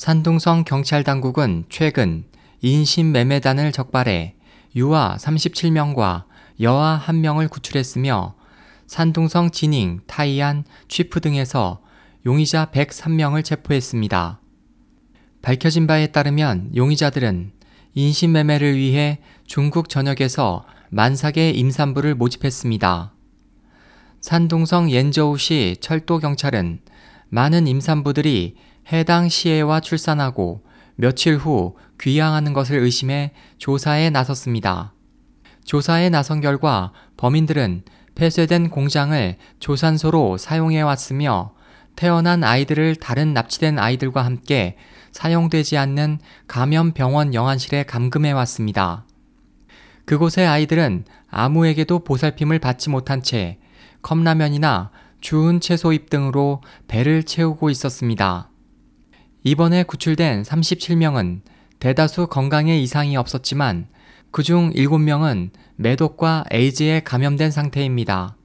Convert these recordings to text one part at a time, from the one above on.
산둥성 경찰당국은 최근 인신 매매단을 적발해 유아 37명과 여아 1명을 구출했으며 산둥성 진잉, 타이안, 취프 등에서 용의자 103명을 체포했습니다. 밝혀진 바에 따르면 용의자들은 인신매매를 위해 중국 전역에서 만삭의 임산부를 모집했습니다. 산둥성 옌저우시 철도경찰은 많은 임산부들이 해당 시에와 출산하고 며칠 후 귀향하는 것을 의심해 조사에 나섰습니다. 조사에 나선 결과 범인들은 폐쇄된 공장을 조산소로 사용해 왔으며 태어난 아이들을 다른 납치된 아이들과 함께 사용되지 않는 감염병원 영안실에 감금해 왔습니다. 그곳의 아이들은 아무에게도 보살핌을 받지 못한 채 컵라면이나 주운 채소잎 등으로 배를 채우고 있었습니다. 이번에 구출된 37명은 대다수 건강에 이상이 없었지만 그중 7명은 매독과 에이즈에 감염된 상태입니다.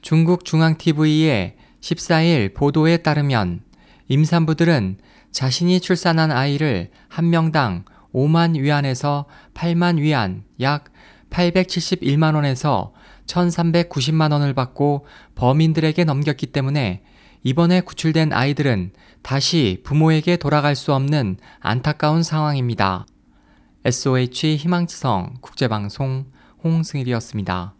중국 중앙TV의 14일 보도에 따르면 임산부들은 자신이 출산한 아이를 한 명당 5만 위안에서 8만 위안 약 871만 원에서 1390만 원을 받고 범인들에게 넘겼기 때문에 이번에 구출된 아이들은 다시 부모에게 돌아갈 수 없는 안타까운 상황입니다. SOH 희망지성 국제방송 홍승일이었습니다.